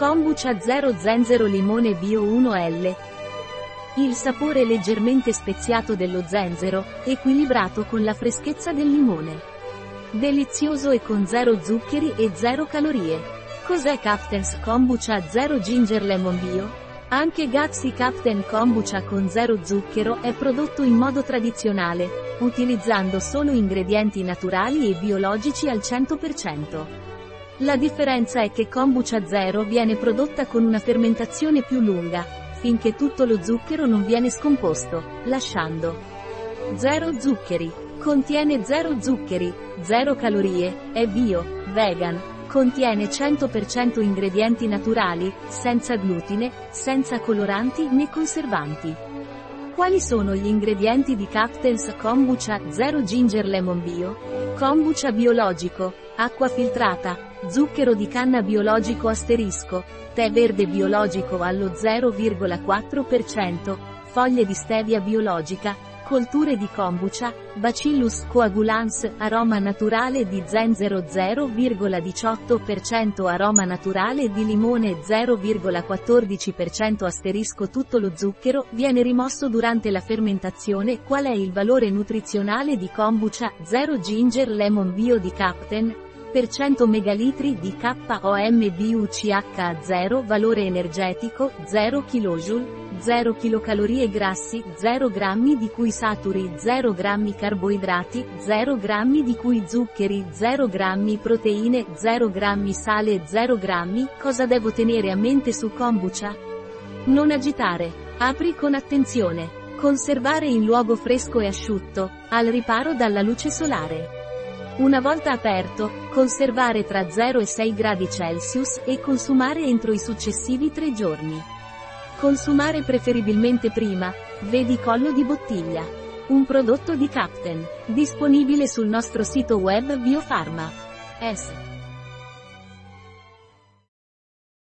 Kombucha 0 zenzero limone bio 1L. Il sapore leggermente speziato dello zenzero, equilibrato con la freschezza del limone. Delizioso e con zero zuccheri e zero calorie. Cos'è Captain's Kombucha 0 Ginger Lemon Bio? Anche Gatsby Captain Kombucha con zero zucchero è prodotto in modo tradizionale, utilizzando solo ingredienti naturali e biologici al 100%. La differenza è che Kombucha Zero viene prodotta con una fermentazione più lunga, finché tutto lo zucchero non viene scomposto, lasciando zero zuccheri. Contiene zero zuccheri, zero calorie, è bio, vegan, Contiene 100% ingredienti naturali, senza glutine, senza coloranti né conservanti. Quali sono gli ingredienti di Captain's Kombucha 0 Ginger Lemon Bio? Kombucha biologico, acqua filtrata, zucchero di canna biologico asterisco, tè verde biologico allo 0,4%, foglie di stevia biologica, Colture di kombucha, Bacillus coagulans, aroma naturale di zenzero 0,18% aroma naturale di limone 0,14% asterisco tutto lo zucchero viene rimosso durante la fermentazione qual è il valore nutrizionale di kombucha 0 ginger lemon bio di Captain? Per 100 megalitri di KOMBUCH0 valore energetico 0 kJ 0 kcal grassi, 0 g di cui saturi, 0 g carboidrati, 0 g di cui zuccheri, 0 g proteine, 0 g sale, 0 g, cosa devo tenere a mente su kombucha? Non agitare. Apri con attenzione. Conservare in luogo fresco e asciutto, al riparo dalla luce solare. Una volta aperto, conservare tra 0 e 6 gradi Celsius e consumare entro i successivi 3 giorni. Consumare preferibilmente prima, vedi collo di bottiglia. Un prodotto di Captain, disponibile sul nostro sito web Biofarma. S.